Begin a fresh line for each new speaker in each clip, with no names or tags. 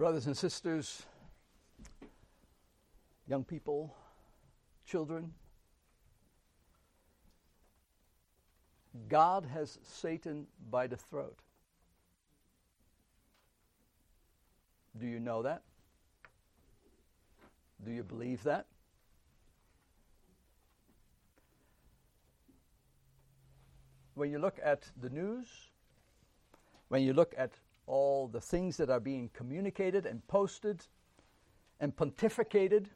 Brothers and sisters, young people, children, God has Satan by the throat. Do you know that? Do you believe that? When you look at the news, when you look at all the things that are being communicated and posted and pontificated,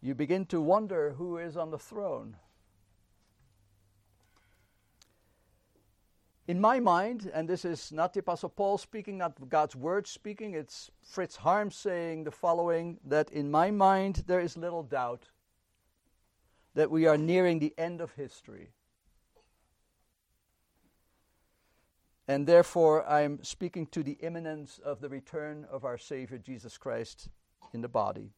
you begin to wonder who is on the throne. In my mind, and this is not the Apostle Paul speaking, not God's word speaking, it's Fritz Harms saying the following that in my mind there is little doubt that we are nearing the end of history. And therefore, I'm speaking to the imminence of the return of our Savior Jesus Christ in the body.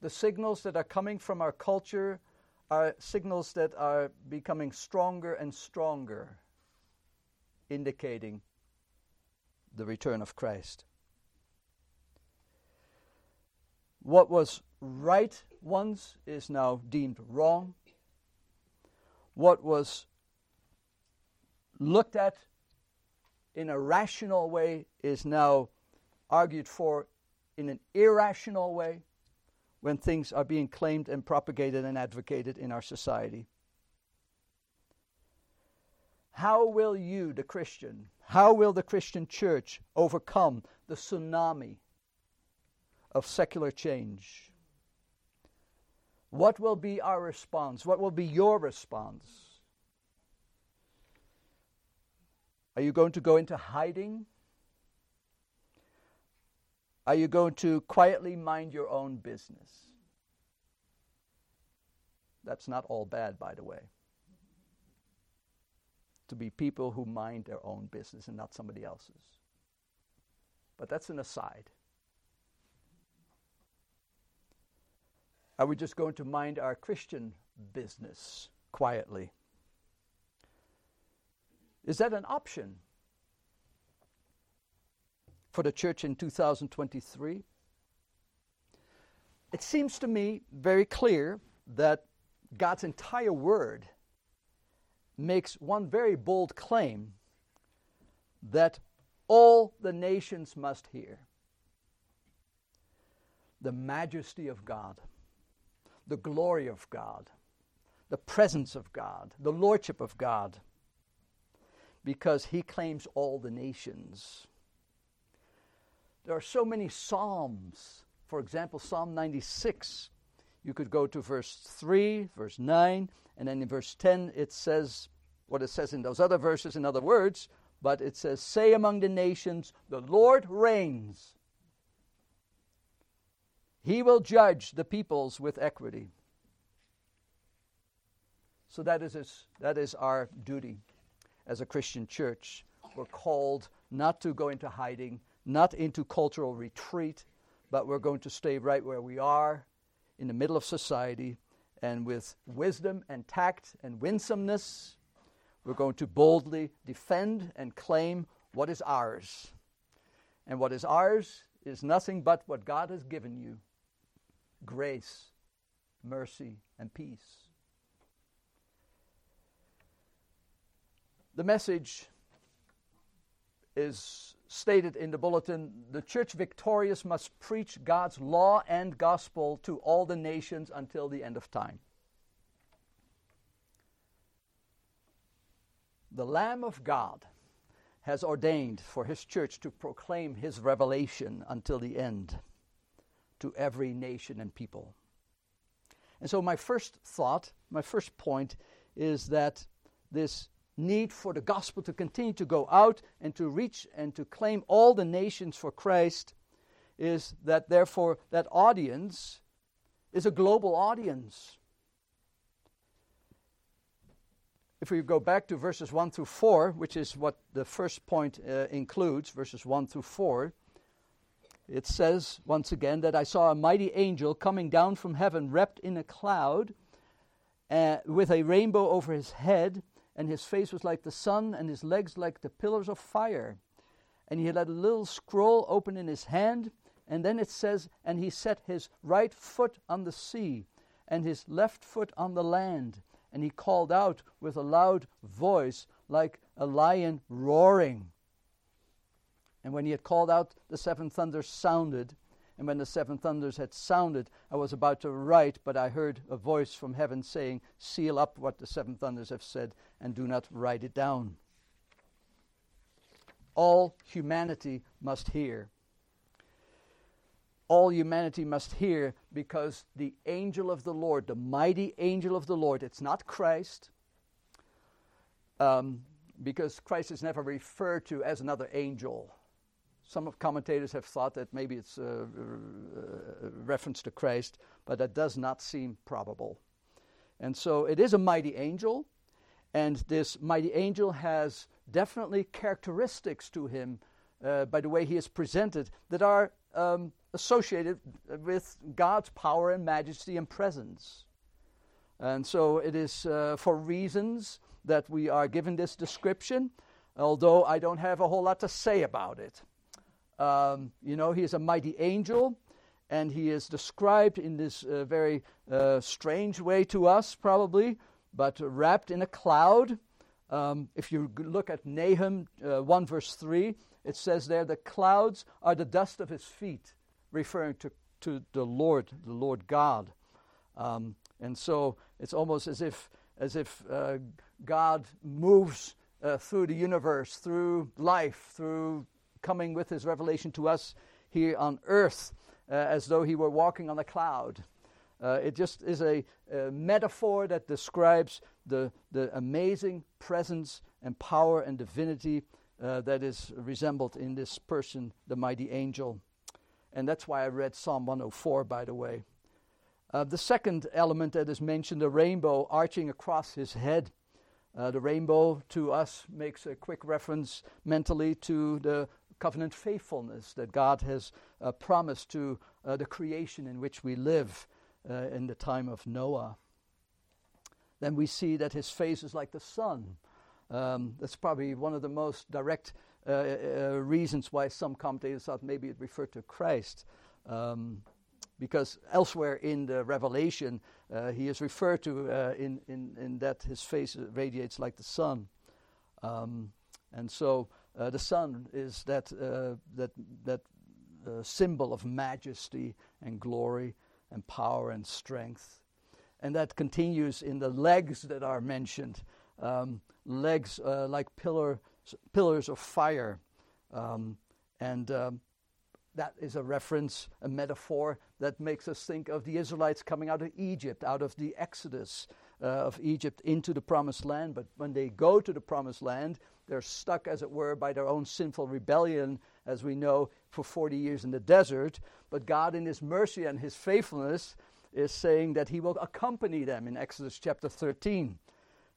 The signals that are coming from our culture are signals that are becoming stronger and stronger, indicating the return of Christ. What was right once is now deemed wrong. What was looked at in a rational way is now argued for in an irrational way when things are being claimed and propagated and advocated in our society. How will you, the Christian, how will the Christian church overcome the tsunami of secular change? What will be our response? What will be your response? Are you going to go into hiding? Are you going to quietly mind your own business? That's not all bad, by the way. To be people who mind their own business and not somebody else's. But that's an aside. Are we just going to mind our Christian business quietly? Is that an option for the church in 2023? It seems to me very clear that God's entire word makes one very bold claim that all the nations must hear the majesty of God, the glory of God, the presence of God, the lordship of God because he claims all the nations. There are so many Psalms. For example, Psalm 96. You could go to verse 3, verse 9, and then in verse 10 it says what it says in those other verses in other words, but it says, Say among the nations, the Lord reigns. He will judge the peoples with equity. So that is, his, that is our duty as a Christian church. We're called not to go into hiding, not into cultural retreat, but we're going to stay right where we are in the middle of society and with wisdom and tact and winsomeness, we're going to boldly defend and claim what is ours. And what is ours is nothing but what God has given you grace, mercy, and peace. The message is stated in the bulletin the church victorious must preach God's law and gospel to all the nations until the end of time. The Lamb of God has ordained for his church to proclaim his revelation until the end to every nation and people. And so, my first thought, my first point is that this need for the gospel to continue to go out and to reach and to claim all the nations for Christ is that therefore that audience is a global audience. If we go back to verses 1 through 4, which is what the first point uh, includes, verses 1 through 4, it says once again that I saw a mighty angel coming down from heaven, wrapped in a cloud, uh, with a rainbow over his head and his face was like the sun, and his legs like the pillars of fire. and he had a little scroll open in his hand. And then it says, And he set his right foot on the sea, and his left foot on the land. And he called out with a loud voice, like a lion roaring. And when he had called out, the seven thunders sounded. And when the seven thunders had sounded, I was about to write, but I heard a voice from heaven saying, Seal up what the seven thunders have said, and do not write it down. All humanity must hear. All humanity must hear because the angel of the Lord, the mighty angel of the Lord, it's not Christ, um, because Christ is never referred to as another angel. Some commentators have thought that maybe it's a reference to Christ, but that does not seem probable. And so it is a mighty angel, and this mighty angel has definitely characteristics to him uh, by the way he is presented that are um, associated with God's power and majesty and presence. And so it is uh, for reasons that we are given this description, although I don't have a whole lot to say about it. Um, you know, he is a mighty angel, and he is described in this uh, very uh, strange way to us, probably, but wrapped in a cloud. Um, if you look at Nahum uh, 1, verse 3, it says there, the clouds are the dust of his feet, referring to, to the Lord, the Lord God. Um, and so it's almost as if, as if uh, God moves uh, through the universe, through life, through coming with his revelation to us here on earth, uh, as though he were walking on a cloud. Uh, it just is a, a, metaphor that describes the, the amazing presence and power and divinity uh, that is resembled in this person, the mighty angel. And that's why I read Psalm 104, by the way. Uh, the second element that is mentioned, the rainbow arching across his head. Uh, the rainbow to us makes a quick reference mentally to the covenant faithfulness that God has uh, promised to uh, the creation in which we live uh, in the time of Noah. Then we see that his face is like the sun. Um, that's probably one of the most direct uh, uh, reasons why some commentators thought maybe it referred to Christ. Um, because elsewhere in the Revelation, uh, he is referred to uh, in, in, in that his face radiates like the sun. Um, and so uh, the sun is that, uh, that, that symbol of majesty and glory and power and strength. And that continues in the legs that are mentioned um, legs uh, like pillar, pillars of fire. Um, and um, that is a reference, a metaphor that makes us think of the Israelites coming out of Egypt, out of the Exodus uh, of Egypt into the promised land. But when they go to the promised land, they're stuck, as it were, by their own sinful rebellion, as we know, for 40 years in the desert. But God, in His mercy and His faithfulness, is saying that He will accompany them in Exodus chapter 13.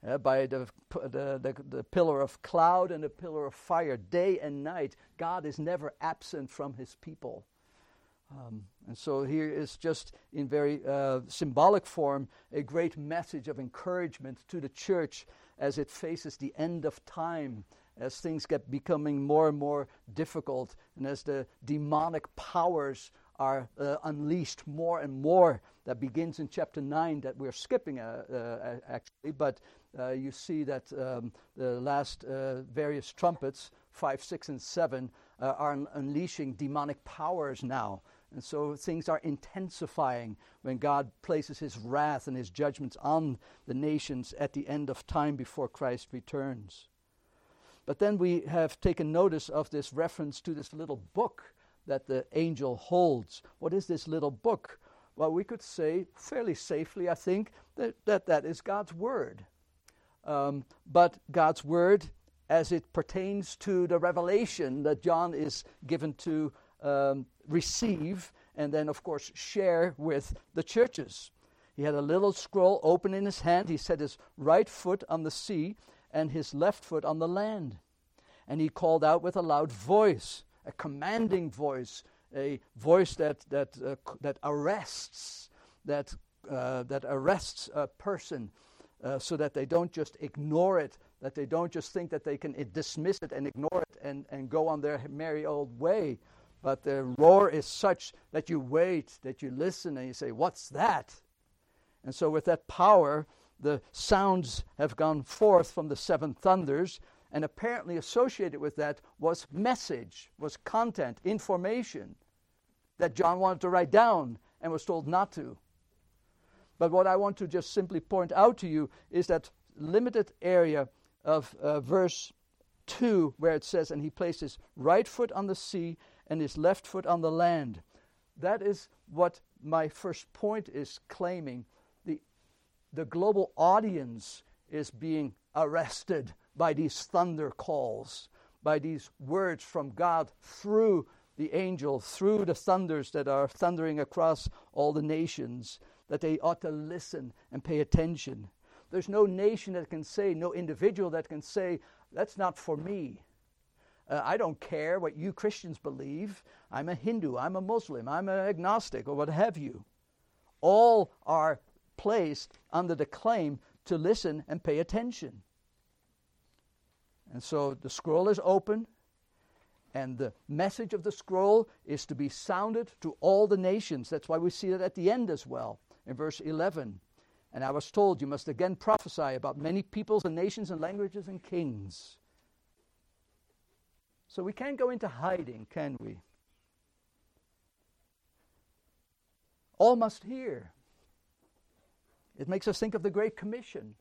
Uh, by the, the, the, the, pillar of cloud and the pillar of fire, day and night. God is never absent from his people. Um, and so here is just in very uh, symbolic form a great message of encouragement to the church as it faces the end of time, as things get becoming more and more difficult, and as the demonic powers are uh, unleashed more and more. That begins in chapter 9 that we're skipping uh, uh, actually, but uh, you see that um, the last uh, various trumpets, 5, 6, and 7, uh, are un- unleashing demonic powers now. And so things are intensifying when God places his wrath and his judgments on the nations at the end of time before Christ returns. But then we have taken notice of this reference to this little book that the angel holds. What is this little book? Well, we could say fairly safely, I think, that that, that is God's Word. Um, but God's Word, as it pertains to the revelation that John is given to um, receive and then, of course, share with the churches. He had a little scroll open in his hand. He set his right foot on the sea and his left foot on the land. And he called out with a loud voice, a commanding voice, a voice that, that, uh, that arrests, that, uh, that arrests a person uh, so that they don't just ignore it, that they don't just think that they can dismiss it and ignore it and, and go on their merry old way. But the roar is such that you wait, that you listen, and you say, What's that? And so, with that power, the sounds have gone forth from the seven thunders, and apparently associated with that was message, was content, information that John wanted to write down and was told not to. But what I want to just simply point out to you is that limited area of uh, verse 2, where it says, And he placed his right foot on the sea and his left foot on the land. That is what my first point is claiming. The, the global audience is being arrested by these thunder calls, by these words from God through the angel, through the thunders that are thundering across all the nations, that they ought to listen and pay attention. There's no nation that can say, no individual that can say, that's not for me. Uh, I don't care what you Christians believe. I'm a Hindu, I'm a Muslim, I'm an agnostic, or what have you. All are placed under the claim to listen and pay attention. And so the scroll is open, and the message of the scroll is to be sounded to all the nations. That's why we see it at the end as well, in verse 11. And I was told, You must again prophesy about many peoples and nations and languages and kings. So we can't go into hiding, can we? All must hear. It makes us think of the Great Commission.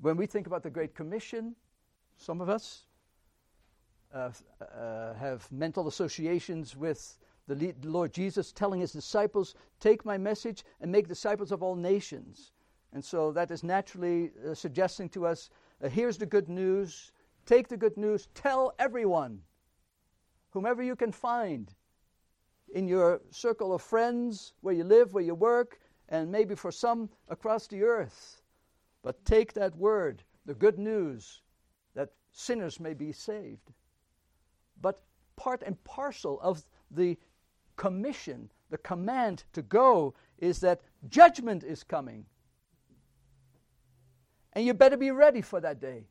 When we think about the Great Commission, some of us uh, uh, have mental associations with the Lord Jesus telling his disciples, Take my message and make disciples of all nations. And so that is naturally uh, suggesting to us uh, here's the good news, take the good news, tell everyone, whomever you can find in your circle of friends, where you live, where you work, and maybe for some across the earth. But take that word, the good news, that sinners may be saved. But part and parcel of the commission, the command to go, is that judgment is coming. And you better be ready for that day.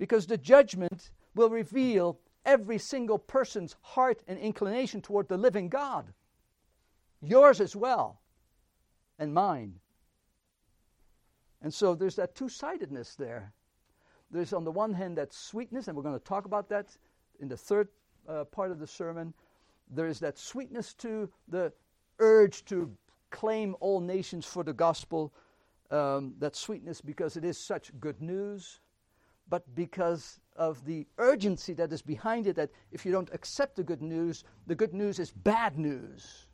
Because the judgment will reveal every single person's heart and inclination toward the living God. Yours as well, and mine. And so there's that two sidedness there. There's, on the one hand, that sweetness, and we're going to talk about that in the third uh, part of the sermon there is that sweetness to the urge to claim all nations for the gospel. Um, that sweetness because it is such good news, but because of the urgency that is behind it, that if you don't accept the good news, the good news is bad news.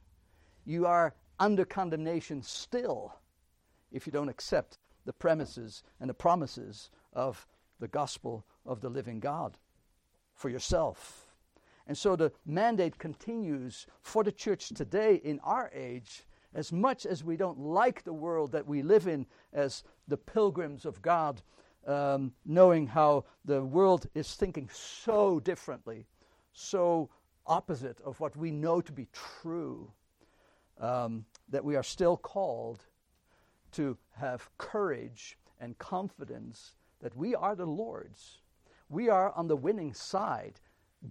You are under condemnation still if you don't accept the premises and the promises of the gospel of the living God for yourself. And so the mandate continues for the church today in our age, as much as we don't like the world that we live in as the pilgrims of God, um, knowing how the world is thinking so differently, so opposite of what we know to be true, um, that we are still called to have courage and confidence that we are the Lord's. We are on the winning side.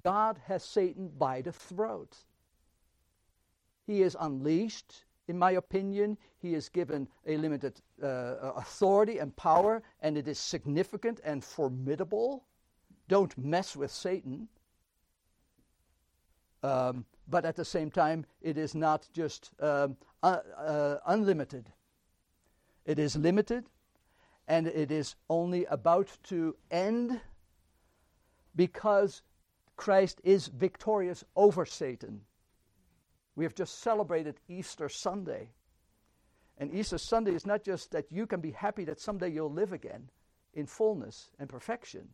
God has Satan by the throat. He is unleashed, in my opinion. He is given a limited uh, authority and power, and it is significant and formidable. Don't mess with Satan. Um, but at the same time, it is not just um, uh, uh, unlimited. It is limited, and it is only about to end because Christ is victorious over Satan. We have just celebrated Easter Sunday. And Easter Sunday is not just that you can be happy that someday you'll live again in fullness and perfection.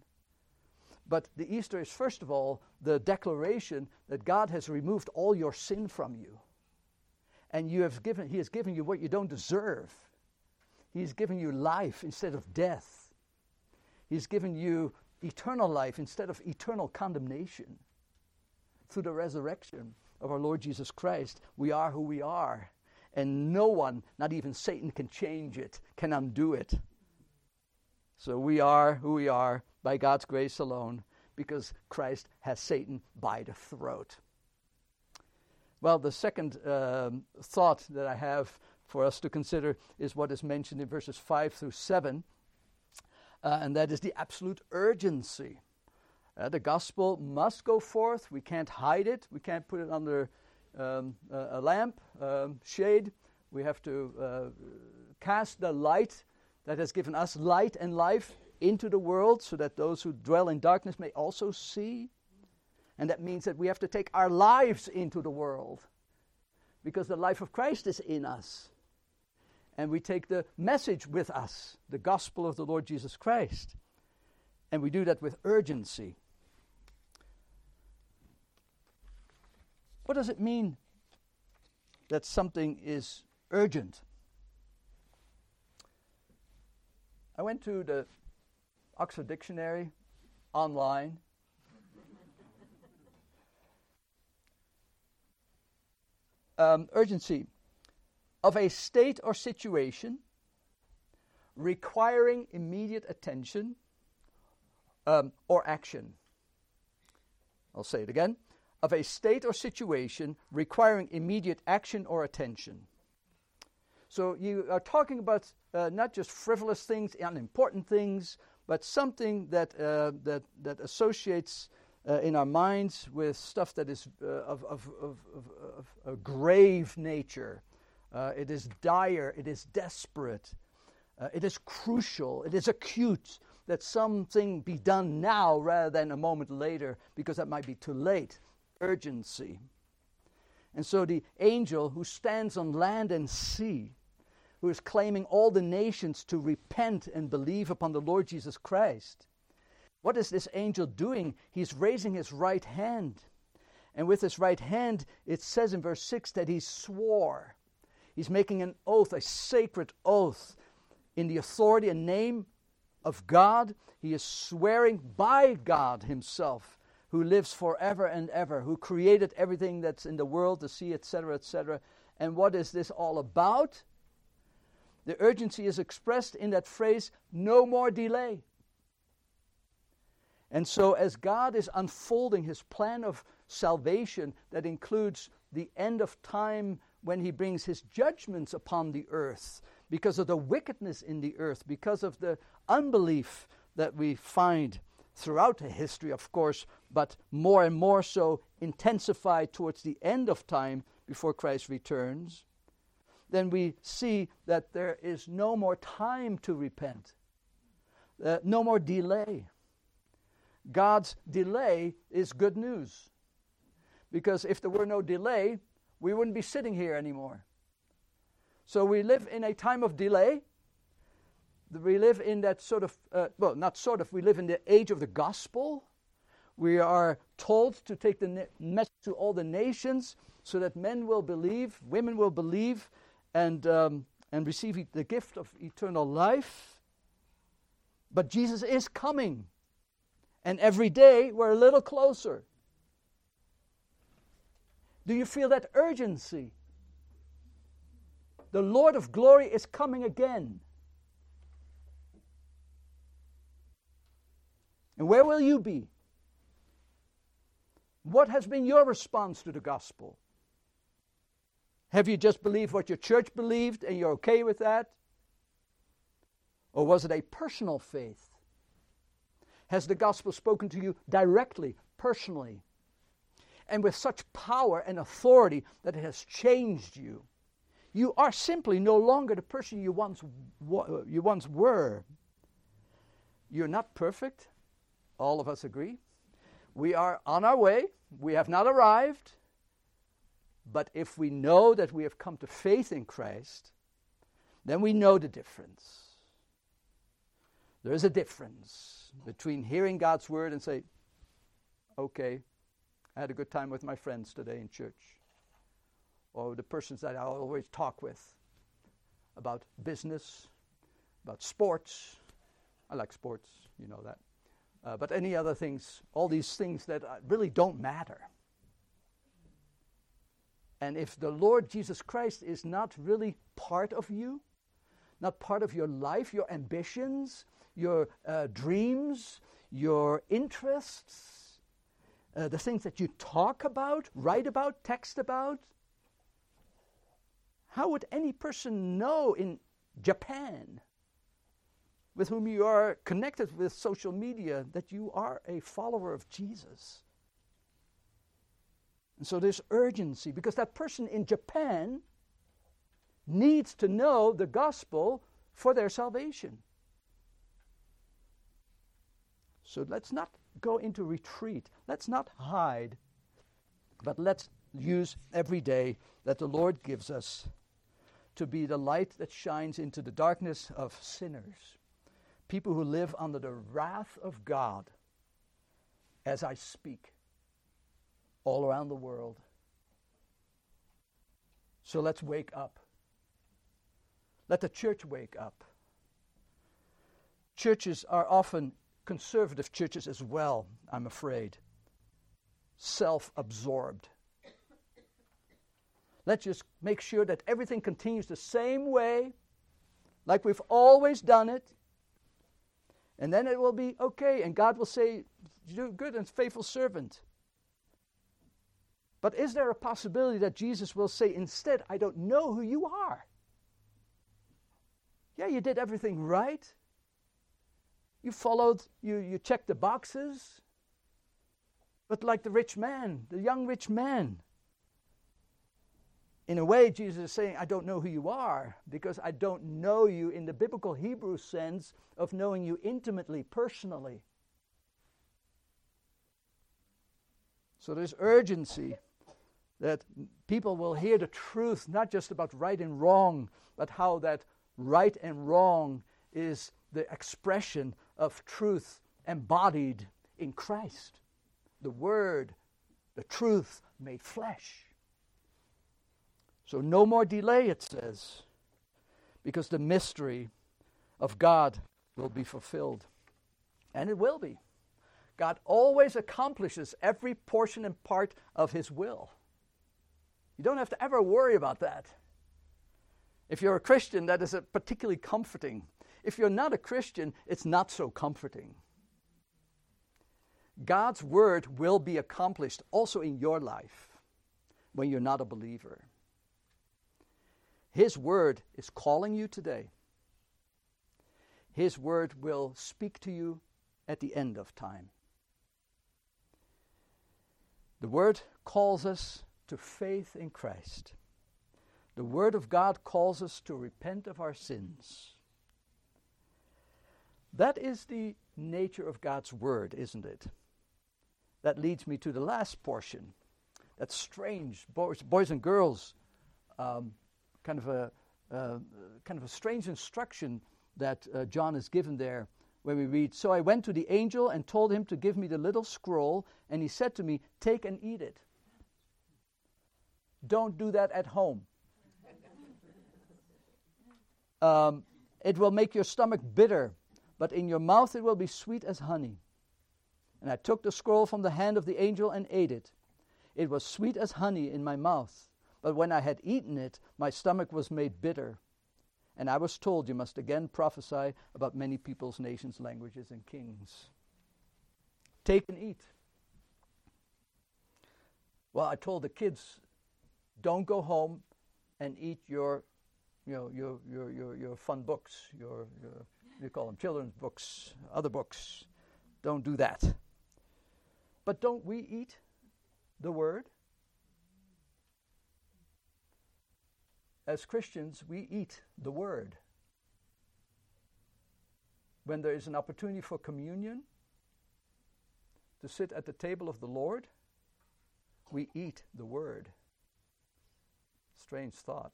But the Easter is, first of all, the declaration that God has removed all your sin from you. And you have given, He has given you what you don't deserve. He's given you life instead of death. He's given you eternal life instead of eternal condemnation. Through the resurrection of our Lord Jesus Christ, we are who we are. And no one, not even Satan, can change it, can undo it. So we are who we are by God's grace alone because Christ has Satan by the throat. Well, the second um, thought that I have for us to consider is what is mentioned in verses 5 through 7, uh, and that is the absolute urgency. Uh, the gospel must go forth. We can't hide it. We can't put it under um, a, lamp, um, shade. We have to uh, cast the light that has given us light and life into the world so that those who dwell in darkness may also see. And that means that we have to take our lives into the world because the life of Christ is in us. And we take the message with us, the gospel of the Lord Jesus Christ. And we do that with urgency. What does it mean that something is urgent? I went to the Oxford Dictionary online. Um, urgency of a state or situation requiring immediate attention um, or action. I'll say it again. Of a state or situation requiring immediate action or attention. So you are talking about uh, not just frivolous things, unimportant things, but something that, uh, that, that associates uh, in our minds with stuff that is uh, of, of, of, of, a grave nature. Uh, it is dire, it is desperate, uh, it is crucial, it is acute that something be done now rather than a moment later because that might be too late. Urgency. And so the angel who stands on land and sea who is claiming all the nations to repent and believe upon the Lord Jesus Christ. What is this angel doing? He's raising his right hand. And with his right hand, it says in verse 6 that he swore. He's making an oath, a sacred oath, in the authority and name of God. He is swearing by God Himself, who lives forever and ever, who created everything that's in the world, the sea, etc., etc. And what is this all about? The urgency is expressed in that phrase, no more delay. And so, as God is unfolding his plan of salvation that includes the end of time when he brings his judgments upon the earth because of the wickedness in the earth, because of the unbelief that we find throughout the history, of course, but more and more so intensified towards the end of time before Christ returns then we see that there is no more time to repent, uh, no more delay. God's delay is good news. Because if there were no delay, we wouldn't be sitting here anymore. So we live in a time of delay. We live in that sort of, uh, well, not sort of, we live in the age of the gospel. We are told to take the message to all the nations so that men will believe, women will believe, and, um, and receive the gift of eternal life. But Jesus is coming. And every day we're a little closer. Do you feel that urgency? The Lord of glory is coming again. And where will you be? What has been your response to the gospel? Have you just believed what your church believed and you're okay with that? Or was it a personal faith? Has the gospel spoken to you directly, personally, and with such power and authority that it has changed you? You are simply no longer the person you once, you once were. You're not perfect. All of us agree. We are on our way. We have not arrived. But if we know that we have come to faith in Christ, then we know the difference. There is a difference between hearing God's word and say, okay, I had a good time with my friends today in church, or the persons that I always talk with about business, about sports. I like sports, you know that. Uh, but any other things, all these things that uh, really don't matter. And if the Lord Jesus Christ is not really part of you, not part of your life, your ambitions, your uh, dreams, your interests, uh, the things that you talk about, write about, text about. How would any person know in Japan, with whom you are connected with social media, that you are a follower of Jesus? And so there's urgency because that person in Japan needs to know the gospel for their salvation. So let's not go into retreat. Let's not hide, but let's use every day that the Lord gives us to be the light that shines into the darkness of sinners, people who live under the wrath of God as I speak all around the world. So let's wake up. Let the church wake up. Churches are often conservative churches as well, I'm afraid, self absorbed. Let's just make sure that everything continues the same way, like we've always done it. And then it will be okay, and God will say, You good and faithful servant. But is there a possibility that Jesus will say, Instead, I don't know who you are? Yeah, you did everything right. You followed, you, you checked the boxes. But like the rich man, the young rich man, in a way, Jesus is saying, I don't know who you are because I don't know you in the biblical Hebrew sense of knowing you intimately, personally. So there's urgency that people will hear the truth, not just about right and wrong, but how that right and wrong is the expression of truth embodied in Christ. The Word, the truth made flesh. So, no more delay, it says, because the mystery of God will be fulfilled. And it will be. God always accomplishes every portion and part of His will. You don't have to ever worry about that. If you're a Christian, that is particularly comforting. If you're not a Christian, it's not so comforting. God's word will be accomplished also in your life when you're not a believer. His word is calling you today. His word will speak to you at the end of time. The word calls us to faith in Christ. The word of God calls us to repent of our sins. That is the nature of God's word, isn't it? That leads me to the last portion. That's strange, boys, boys and girls. Um, kind of a uh, kind of a strange instruction that uh, John is given there when we read, So I went to the angel and told him to give me the little scroll, and he said to me, Take and eat it. Don't do that at home. Um, it will make your stomach bitter, but in your mouth it will be sweet as honey. And I took the scroll from the hand of the angel and ate it. It was sweet as honey in my mouth but when I had eaten it, my stomach was made bitter. And I was told, You must again prophesy about many peoples, nations, languages, and kings. Take and eat. Well, I told the kids, don't go home and eat your, you know, your, your, your, your fun books, your, your, you call them children's books, other books. Don't do that. But don't we eat the Word? As Christians, we eat the Word. When there is an opportunity for communion, to sit at the table of the Lord, we eat the Word. Strange thought.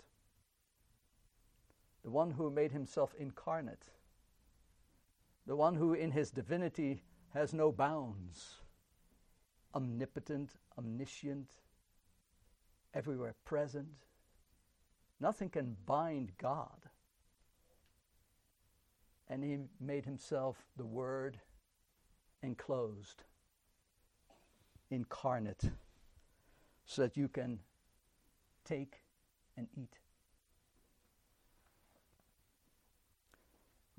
The one who made himself incarnate, the one who in his divinity has no bounds, omnipotent, omniscient, everywhere present Nothing can bind God. And he made himself the Word enclosed, incarnate, so that you can take and eat.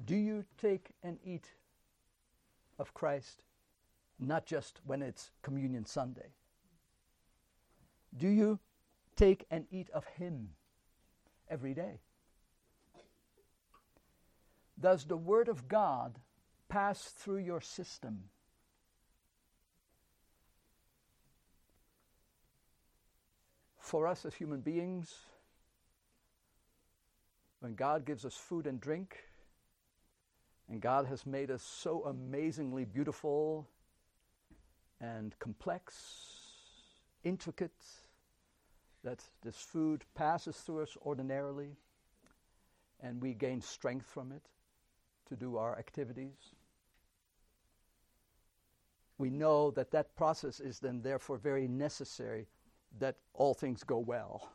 Do you take and eat of Christ not just when it's Communion Sunday? Do you take and eat of Him every day? Does the Word of God pass through your system? For us as human beings, when God gives us food and drink, and God has made us so amazingly beautiful and complex, intricate, that this food passes through us ordinarily, and we gain strength from it to do our activities. We know that that process is then therefore very necessary that all things go well.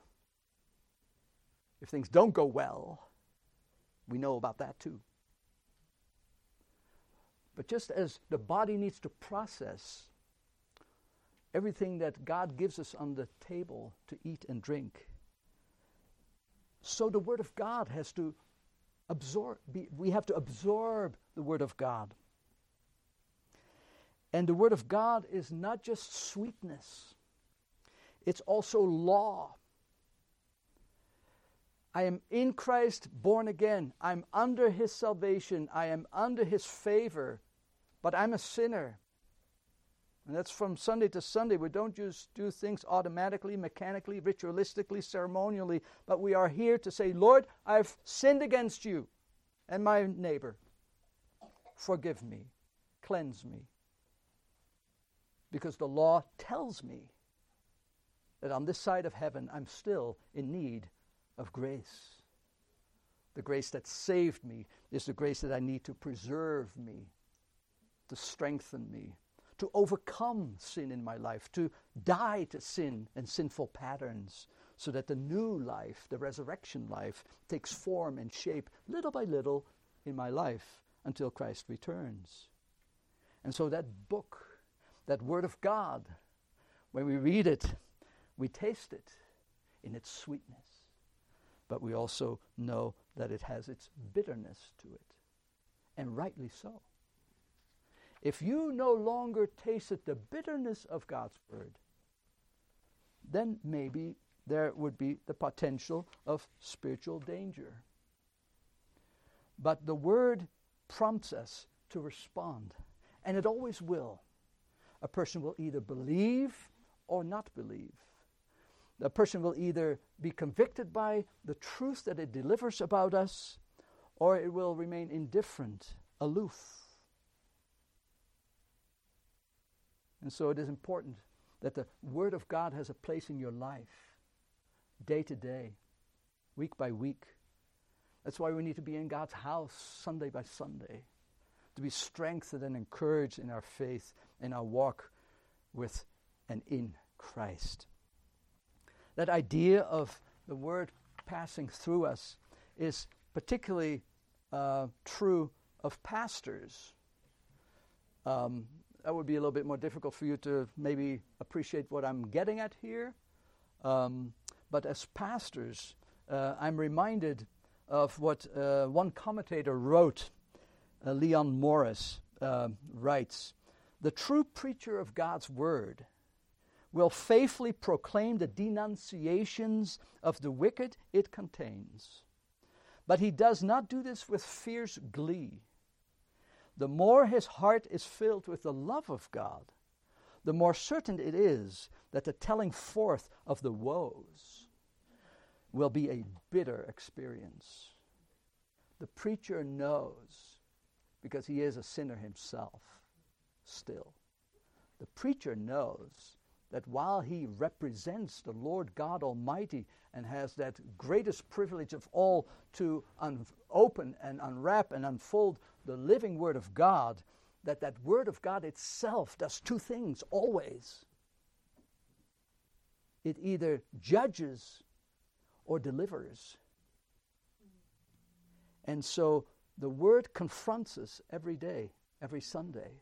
If things don't go well, we know about that too. But just as the body needs to process everything that God gives us on the table to eat and drink, so the Word of God has to absorb, be, we have to absorb the Word of God. And the Word of God is not just sweetness, it's also law. I am in Christ, born again. I'm under His salvation. I am under His favor. But I'm a sinner. And that's from Sunday to Sunday. We don't just do things automatically, mechanically, ritualistically, ceremonially, but we are here to say, Lord, I've sinned against you and my neighbor. Forgive me, cleanse me. Because the law tells me that on this side of heaven, I'm still in need of grace. The grace that saved me is the grace that I need to preserve me, to strengthen me, to overcome sin in my life, to die to sin and sinful patterns, so that the new life, the resurrection life, takes form and shape little by little in my life until Christ returns. And so that book, that Word of God, when we read it, we taste it in its sweetness but we also know that it has its bitterness to it, and rightly so. If you no longer tasted the bitterness of God's word, then maybe there would be the potential of spiritual danger. But the word prompts us to respond, and it always will. A person will either believe or not believe the person will either be convicted by the truth that it delivers about us, or it will remain indifferent, aloof. And so it is important that the Word of God has a place in your life, day to day, week by week. That's why we need to be in God's house Sunday by Sunday, to be strengthened and encouraged in our faith, in our walk with and in Christ. That idea of the word passing through us is particularly uh, true of pastors. Um, that would be a little bit more difficult for you to maybe appreciate what I'm getting at here. Um, but as pastors, uh, I'm reminded of what uh, one commentator wrote, uh, Leon Morris uh, writes The true preacher of God's word will faithfully proclaim the denunciations of the wicked it contains. But he does not do this with fierce glee. The more his heart is filled with the love of God, the more certain it is that the telling forth of the woes will be a bitter experience. The preacher knows, because he is a sinner himself, still. The preacher knows that while he represents the Lord God Almighty and has that greatest privilege of all to un- open and unwrap and unfold the living Word of God, that that Word of God itself does two things always. It either judges or delivers. And so the Word confronts us every day, every Sunday.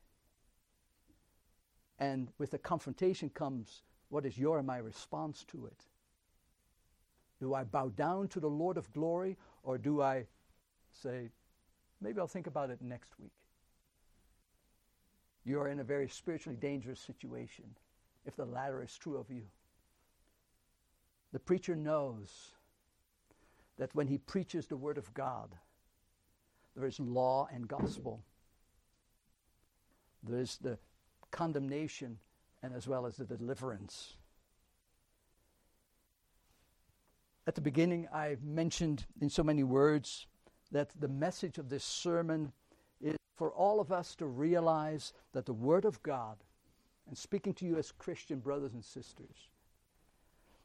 And with the confrontation comes what is your and my response to it? Do I bow down to the Lord of glory or do I say, maybe I'll think about it next week. You are in a very spiritually dangerous situation if the latter is true of you. The preacher knows that when he preaches the Word of God, there is law and gospel. There is the condemnation and as well as the deliverance. At the beginning, I mentioned in so many words that the message of this sermon is for all of us to realize that the Word of God, and speaking to you as Christian brothers and sisters,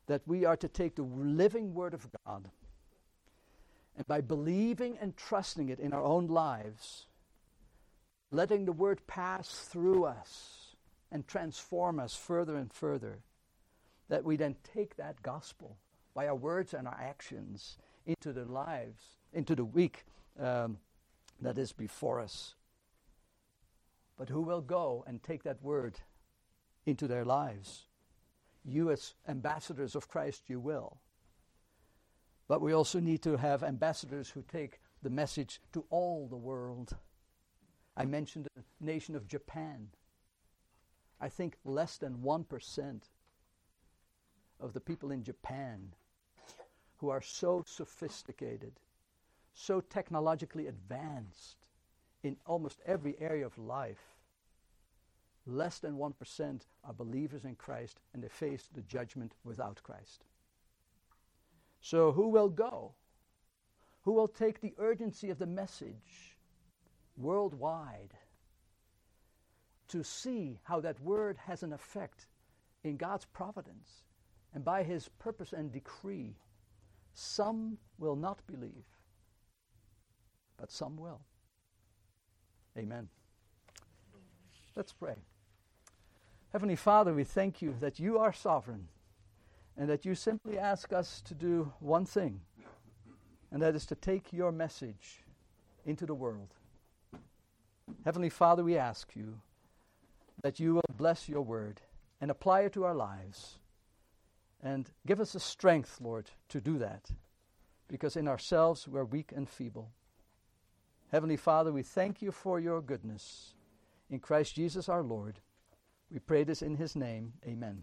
that we are to take the living Word of God and by believing and trusting it in our own lives, letting the Word pass through us and transform us further and further, that we then take that gospel by our words and our actions into the lives, into the week um, that is before us. But who will go and take that word into their lives? You, as ambassadors of Christ, you will. But we also need to have ambassadors who take the message to all the world. I mentioned the nation of Japan. I think less than 1% of the people in Japan who are so sophisticated, so technologically advanced in almost every area of life, less than 1% are believers in Christ and they face the judgment without Christ. So, who will go? Who will take the urgency of the message worldwide to see how that word has an effect in God's providence and by his purpose and decree? Some will not believe, but some will. Amen. Let's pray. Heavenly Father, we thank you that you are sovereign and that you simply ask us to do one thing, and that is to take your message into the world. Heavenly Father, we ask you that you will bless your word and apply it to our lives. And give us the strength, Lord, to do that, because in ourselves we're weak and feeble. Heavenly Father, we thank you for your goodness. In Christ Jesus our Lord, we pray this in his name. Amen.